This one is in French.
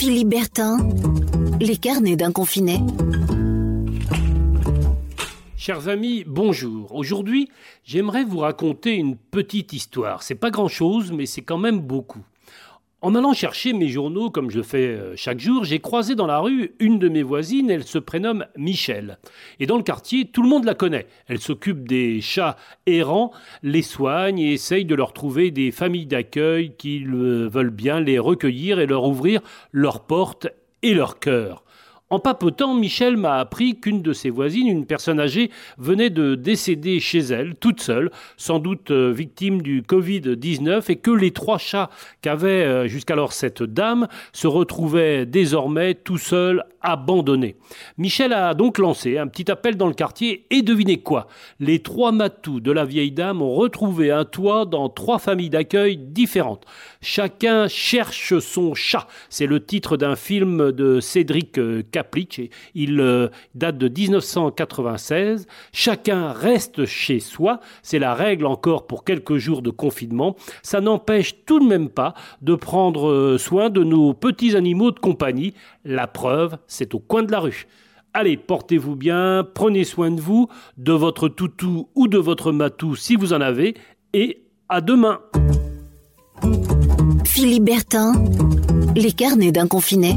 Philippe Bertin, les carnets d'un confiné. Chers amis, bonjour. Aujourd'hui, j'aimerais vous raconter une petite histoire. C'est pas grand chose, mais c'est quand même beaucoup. En allant chercher mes journaux, comme je fais euh, chaque jour, j'ai croisé dans la rue une de mes voisines, elle se prénomme Michel. Et dans le quartier, tout le monde la connaît. Elle s'occupe des chats errants, les soigne et essaye de leur trouver des familles d'accueil qui veulent bien les recueillir et leur ouvrir leurs portes et leur cœur. En papotant, Michel m'a appris qu'une de ses voisines, une personne âgée, venait de décéder chez elle, toute seule, sans doute euh, victime du Covid-19, et que les trois chats qu'avait euh, jusqu'alors cette dame se retrouvaient désormais tout seuls, abandonnés. Michel a donc lancé un petit appel dans le quartier, et devinez quoi Les trois matous de la vieille dame ont retrouvé un toit dans trois familles d'accueil différentes. Chacun cherche son chat. C'est le titre d'un film de Cédric il euh, date de 1996. Chacun reste chez soi. C'est la règle encore pour quelques jours de confinement. Ça n'empêche tout de même pas de prendre euh, soin de nos petits animaux de compagnie. La preuve, c'est au coin de la rue. Allez, portez-vous bien, prenez soin de vous, de votre toutou ou de votre matou si vous en avez, et à demain. Philippe Bertin, les carnets d'un confiné.